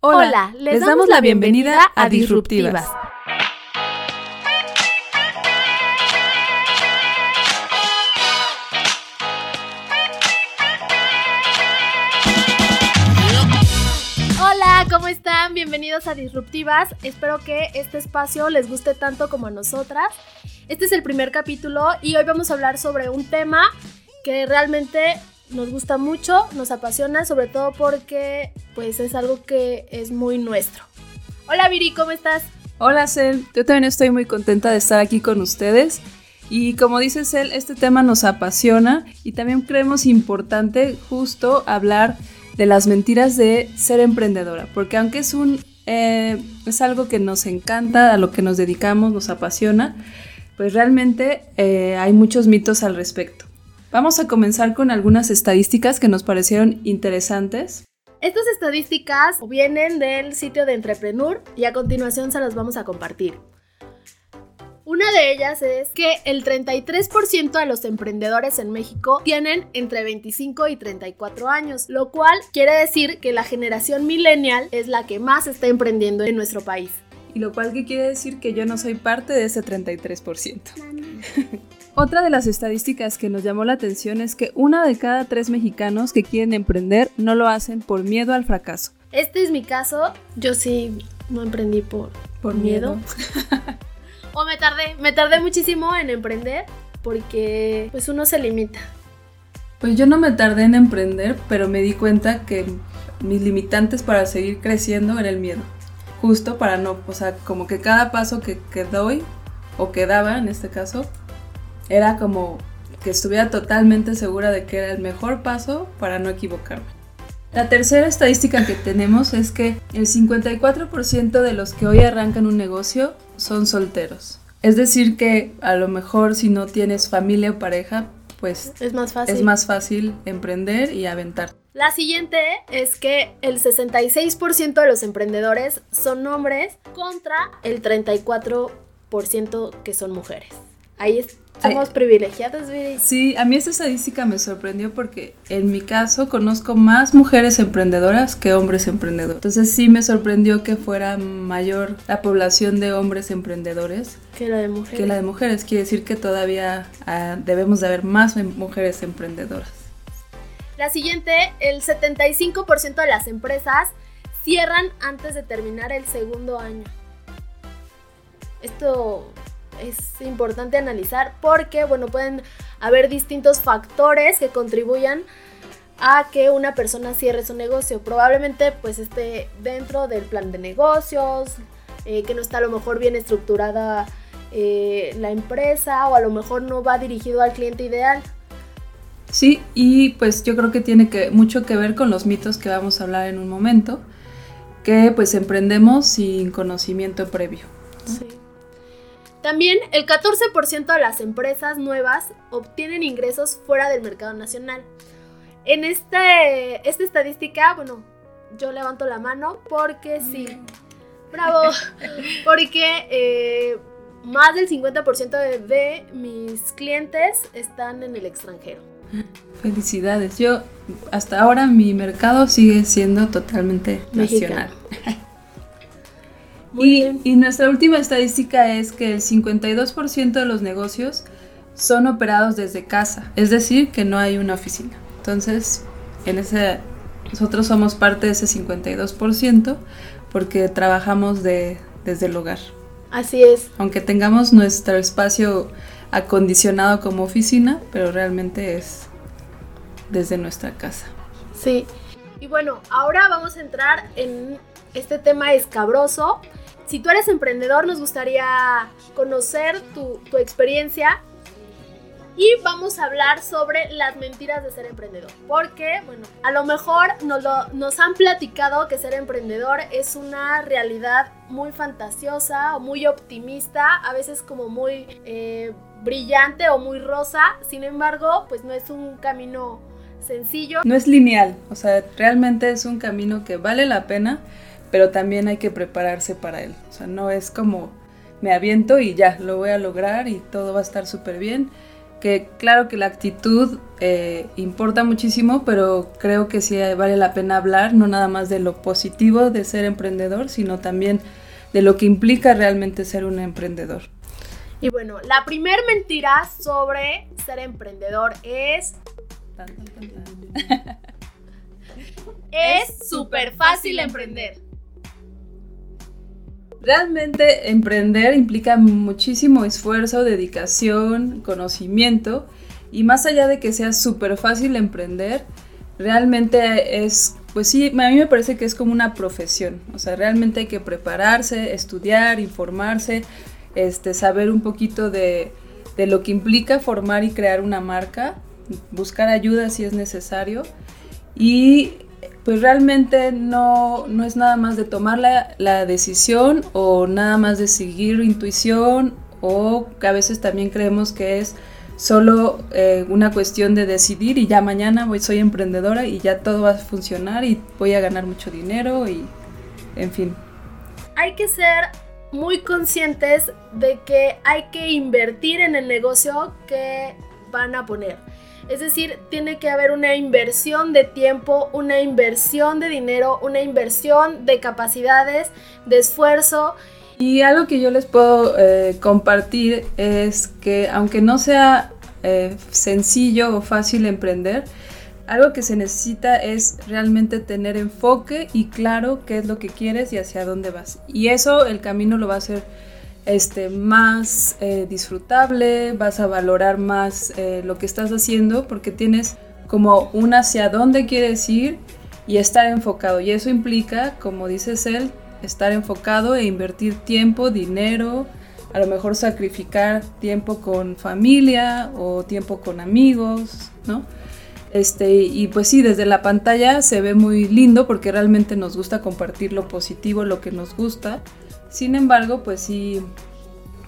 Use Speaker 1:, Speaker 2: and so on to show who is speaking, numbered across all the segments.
Speaker 1: Hola, les, damos, la bienvenida a Disruptivas. Hola, ¿cómo están? Bienvenidos a Disruptivas. Espero que este espacio les guste tanto como a nosotras. Este es el primer capítulo y hoy vamos a hablar sobre un tema que realmente nos gusta mucho, nos apasiona, sobre todo porque pues es algo que es muy nuestro. Hola Viri, ¿cómo estás?
Speaker 2: Hola Cel, yo también estoy muy contenta de estar aquí con ustedes. Y como dice Cel, este tema nos apasiona y también creemos importante justo hablar de las mentiras de ser emprendedora, porque aunque es un eh, es algo que nos encanta, a lo que nos dedicamos, nos apasiona, pues realmente eh, hay muchos mitos al respecto. Vamos a comenzar con algunas estadísticas que nos parecieron interesantes.
Speaker 1: Estas estadísticas vienen del sitio de Entrepreneur y a continuación se las vamos a compartir. Una de ellas es que el 33% de los emprendedores en México tienen entre 25 y 34 años, lo cual quiere decir que la generación millennial es la que más está emprendiendo en nuestro país.
Speaker 2: Y lo cual que quiere decir que yo no soy parte de ese 33%. Otra de las estadísticas que nos llamó la atención es que una de cada tres mexicanos que quieren emprender no lo hacen por miedo al fracaso.
Speaker 1: Este es mi caso. Yo sí no emprendí por, por miedo. o me tardé, me tardé muchísimo en emprender porque pues uno se limita.
Speaker 2: Pues yo no me tardé en emprender, pero me di cuenta que mis limitantes para seguir creciendo era el miedo. Justo para no, o sea, como que cada paso que, que doy, o que daba en este caso, era como que estuviera totalmente segura de que era el mejor paso para no equivocarme. La tercera estadística que tenemos es que el 54% de los que hoy arrancan un negocio son solteros. Es decir que a lo mejor si no tienes familia o pareja, pues
Speaker 1: es más fácil,
Speaker 2: es más fácil emprender y aventar.
Speaker 1: La siguiente es que el 66% de los emprendedores son hombres contra el 34% que son mujeres. Ahí es somos privilegiadas, Viri.
Speaker 2: Sí, a mí esa estadística me sorprendió porque en mi caso conozco más mujeres emprendedoras que hombres emprendedores. Entonces sí me sorprendió que fuera mayor la población de hombres emprendedores
Speaker 1: que la de mujeres.
Speaker 2: Que la de mujeres. Quiere decir que todavía ah, debemos de haber más em, mujeres emprendedoras.
Speaker 1: La siguiente, el 75% de las empresas cierran antes de terminar el segundo año. Esto es importante analizar porque, bueno, pueden haber distintos factores que contribuyan a que una persona cierre su negocio. Probablemente pues esté dentro del plan de negocios, eh, que no está a lo mejor bien estructurada eh, la empresa o a lo mejor no va dirigido al cliente ideal.
Speaker 2: Sí, y pues yo creo que tiene que, mucho que ver con los mitos que vamos a hablar en un momento, que pues emprendemos sin conocimiento previo.
Speaker 1: También el 14% de las empresas nuevas obtienen ingresos fuera del mercado nacional. En este, esta estadística, bueno, yo levanto la mano porque sí. Bravo. Porque eh, más del 50% de, de, mis clientes están en el extranjero.
Speaker 2: Felicidades. Yo hasta ahora mi mercado sigue siendo totalmente nacional. Y, nuestra última estadística es que el 52% de los negocios son operados desde casa, es decir, que no hay una oficina. Entonces, en ese, nosotros somos parte de ese 52% porque trabajamos de, desde el hogar.
Speaker 1: Así es.
Speaker 2: Aunque tengamos nuestro espacio acondicionado como oficina, pero realmente es desde nuestra casa.
Speaker 1: Sí. Y bueno, ahora vamos a entrar en este tema escabroso si tú eres emprendedor, nos gustaría conocer tu, experiencia y vamos a hablar sobre las mentiras de ser emprendedor. Porque, bueno, a lo mejor nos, nos han platicado que ser emprendedor es una realidad muy fantasiosa o muy optimista, a veces como muy eh, brillante o muy rosa. Sin embargo, pues no es un camino sencillo.
Speaker 2: No es lineal, o sea, realmente es un camino que vale la pena pero también hay que prepararse para él. O sea, no es como me aviento y ya, lo voy a lograr y todo va a estar súper bien. que claro que la actitud eh, importa muchísimo, pero creo que sí vale la pena hablar, no nada más de lo positivo de ser emprendedor, sino también de lo que implica realmente ser un emprendedor.
Speaker 1: Y bueno, la primer mentira sobre ser emprendedor es... es súper fácil emprender.
Speaker 2: Realmente emprender implica muchísimo esfuerzo, dedicación, conocimiento y más allá de que sea súper fácil emprender, realmente es, pues sí, a mí me parece que es como una profesión, o sea, realmente hay que prepararse, estudiar, informarse, este, saber un poquito de, de lo que implica formar y crear una marca, buscar ayuda si es necesario. Y pues realmente no, no es nada más de tomar la, decisión o nada más de seguir intuición o que a veces también creemos que es solo eh, una cuestión de decidir y ya mañana soy emprendedora y ya todo va a funcionar y voy a ganar mucho dinero y en fin.
Speaker 1: Hay que ser muy conscientes de que hay que invertir en el negocio que van a poner. Es decir, tiene que haber una inversión de tiempo, una inversión de dinero, una inversión de capacidades, de esfuerzo.
Speaker 2: Y algo que yo les puedo eh, compartir es que aunque no sea eh, sencillo o fácil emprender, algo que se necesita es realmente tener enfoque y claro qué es lo que quieres y hacia dónde vas. Y eso el camino lo va a hacer este, más eh, disfrutable, vas a valorar más eh, lo que estás haciendo porque tienes como un hacia dónde quieres ir y estar enfocado. Y eso implica, como dices él, estar enfocado e invertir tiempo, dinero, a lo mejor sacrificar tiempo con familia o tiempo con amigos, ¿no? Este, y pues sí, desde la pantalla se ve muy lindo porque realmente nos gusta compartir lo positivo, lo que nos gusta, sin embargo, pues sí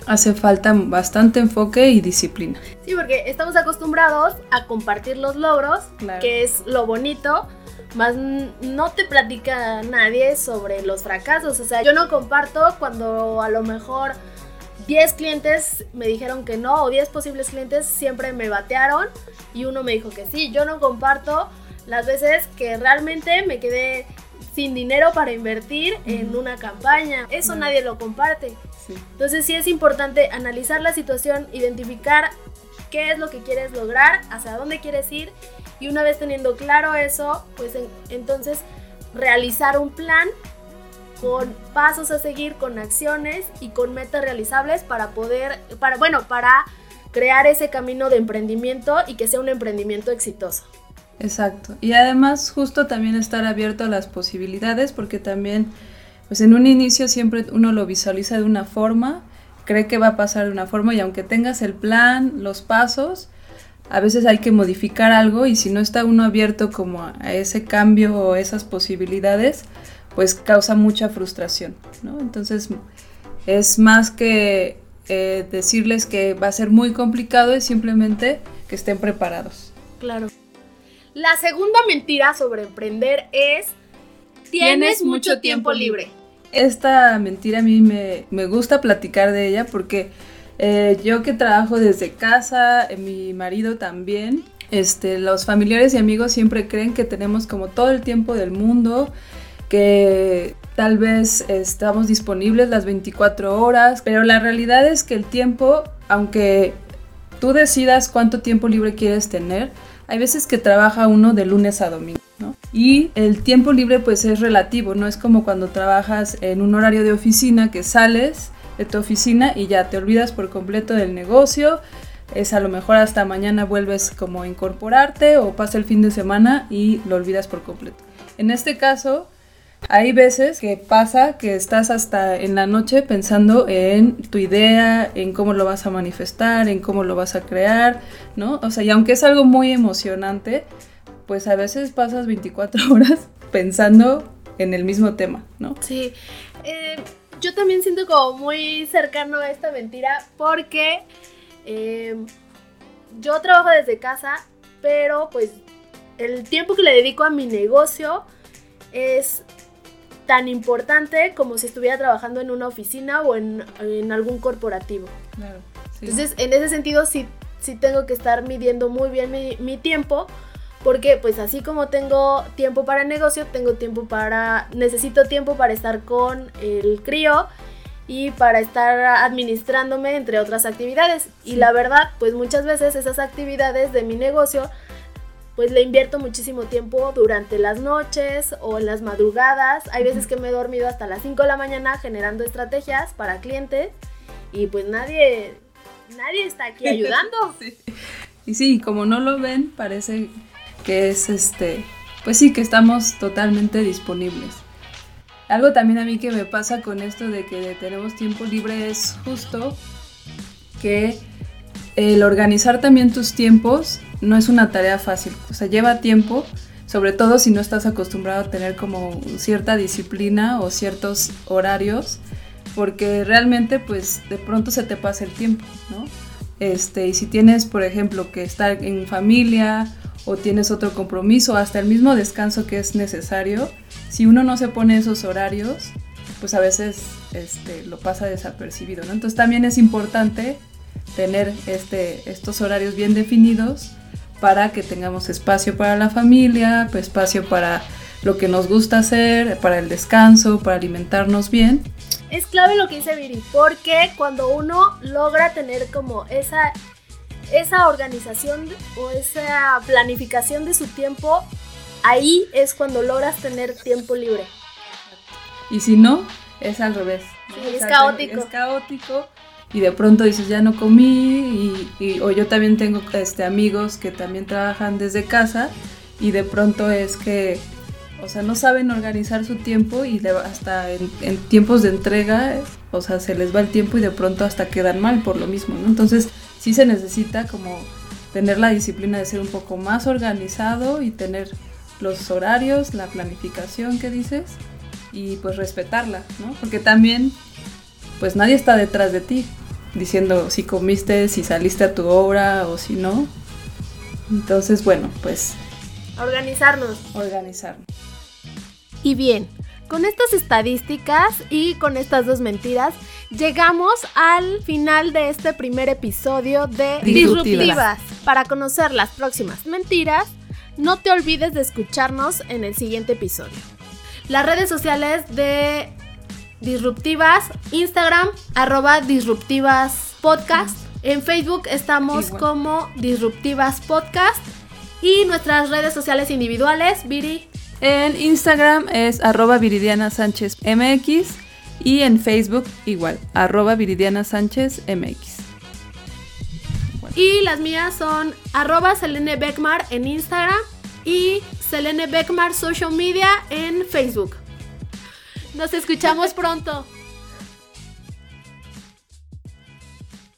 Speaker 2: hace falta bastante enfoque y disciplina.
Speaker 1: Sí, porque estamos acostumbrados a compartir los logros, que es lo bonito, más no te platica nadie sobre los fracasos. O sea, yo no comparto cuando a lo mejor 10 clientes me dijeron que no, o 10 posibles clientes siempre me batearon y uno me dijo que sí. Yo no comparto las veces que realmente me quedé sin dinero para invertir en una campaña. Eso nadie lo comparte. Entonces sí es importante analizar la situación, identificar qué es lo que quieres lograr, hacia dónde quieres ir y una vez teniendo claro eso, pues entonces realizar un plan con pasos a seguir, con acciones y con metas realizables para poder, para, bueno, para crear ese camino de emprendimiento y que sea un emprendimiento exitoso.
Speaker 2: Exacto. Y además justo también estar abierto a las posibilidades porque también, pues en un inicio siempre uno lo visualiza de una forma, cree que va a pasar de una forma y aunque tengas el plan, los pasos, a veces hay que modificar algo y si no está uno abierto como a ese cambio o esas posibilidades, pues causa mucha frustración, ¿no? Entonces es más que eh, decirles que va a ser muy complicado, es simplemente que estén preparados.
Speaker 1: Claro. La segunda mentira sobre emprender es tienes mucho tiempo libre.
Speaker 2: Esta mentira a mí me, gusta platicar de ella porque eh, yo que trabajo desde casa, eh, mi marido también, este, los familiares y amigos siempre creen que tenemos como todo el tiempo del mundo, que tal vez estamos disponibles las 24 horas, pero la realidad es que el tiempo, aunque tú decidas cuánto tiempo libre quieres tener, hay veces que trabaja uno de lunes a domingo, ¿no? Y el tiempo libre pues es relativo, no es como cuando trabajas en un horario de oficina que sales de tu oficina y ya te olvidas por completo del negocio, es a lo mejor hasta mañana vuelves como a incorporarte o pasa el fin de semana y lo olvidas por completo. En este caso, hay veces que pasa que estás hasta en la noche pensando en tu idea, en cómo lo vas a manifestar, en cómo lo vas a crear, ¿no? O sea, y aunque es algo muy emocionante, pues a veces pasas 24 horas pensando en el mismo tema, ¿no?
Speaker 1: Sí. Eh, yo también siento como muy cercano a esta mentira porque eh, yo trabajo desde casa, pero pues el tiempo que le dedico a mi negocio es tan importante como si estuviera trabajando en una oficina o en, algún corporativo. Entonces, en ese sentido, sí, sí tengo que estar midiendo muy bien mi, mi tiempo porque pues así como tengo tiempo para el negocio, tengo tiempo para, necesito tiempo para estar con el crío y para estar administrándome entre otras actividades. Y la verdad, pues muchas veces esas actividades de mi negocio, pues le invierto muchísimo tiempo durante las noches o en las madrugadas. Hay veces que me he dormido hasta las 5 de la mañana generando estrategias para clientes y pues nadie, nadie está aquí ayudando.
Speaker 2: Y sí, como no lo ven, parece que es este, pues sí, que estamos totalmente disponibles. Algo también a mí que me pasa con esto de que tenemos tiempo libre es justo que el organizar también tus tiempos no es una tarea fácil, o sea, lleva tiempo, sobre todo si no estás acostumbrado a tener como cierta disciplina o ciertos horarios, porque realmente pues de pronto se te pasa el tiempo, ¿no? Este, y si tienes, por ejemplo, que estar en familia o tienes otro compromiso, hasta el mismo descanso que es necesario, si uno no se pone esos horarios, pues a veces este, lo pasa desapercibido, ¿no? Entonces también es importante tener este, estos horarios bien definidos para que tengamos espacio para la familia, espacio para lo que nos gusta hacer, para el descanso, para alimentarnos bien.
Speaker 1: Es clave lo que dice Viri, porque cuando uno logra tener como esa esa organización o esa planificación de su tiempo, ahí es cuando logras tener tiempo libre.
Speaker 2: Y si no, es al revés.
Speaker 1: es caótico.
Speaker 2: Es caótico y de pronto dices ya no comí y, o yo también tengo este, amigos que también trabajan desde casa y de pronto es que, o sea, no saben organizar su tiempo y hasta en, en, tiempos de entrega, o sea, se les va el tiempo y de pronto hasta quedan mal por lo mismo, ¿no? Entonces, sí se necesita como tener la disciplina de ser un poco más organizado y tener los horarios, la planificación que dices y pues respetarla, ¿no? Porque también pues nadie está detrás de ti diciendo si comiste, si saliste a tu hora o si no. Entonces, bueno, pues
Speaker 1: organizarnos.
Speaker 2: Organizarnos.
Speaker 1: Y bien, con estas estadísticas y con estas dos mentiras, llegamos al final de este primer episodio de Disruptivas. Para conocer las próximas mentiras, no te olvides de escucharnos en el siguiente episodio. Las redes sociales de Disruptivas, Instagram, arroba Disruptivas Podcast. En Facebook estamos como Disruptivas Podcast. Y nuestras redes sociales individuales, Viri.
Speaker 2: En Instagram es arroba Viridiana Sánchez MX y en Facebook igual, arroba Viridiana Sánchez MX.
Speaker 1: Y las mías son arroba Selene Beckmar en Instagram y Selene Beckmar Social Media en Facebook. Nos escuchamos pronto.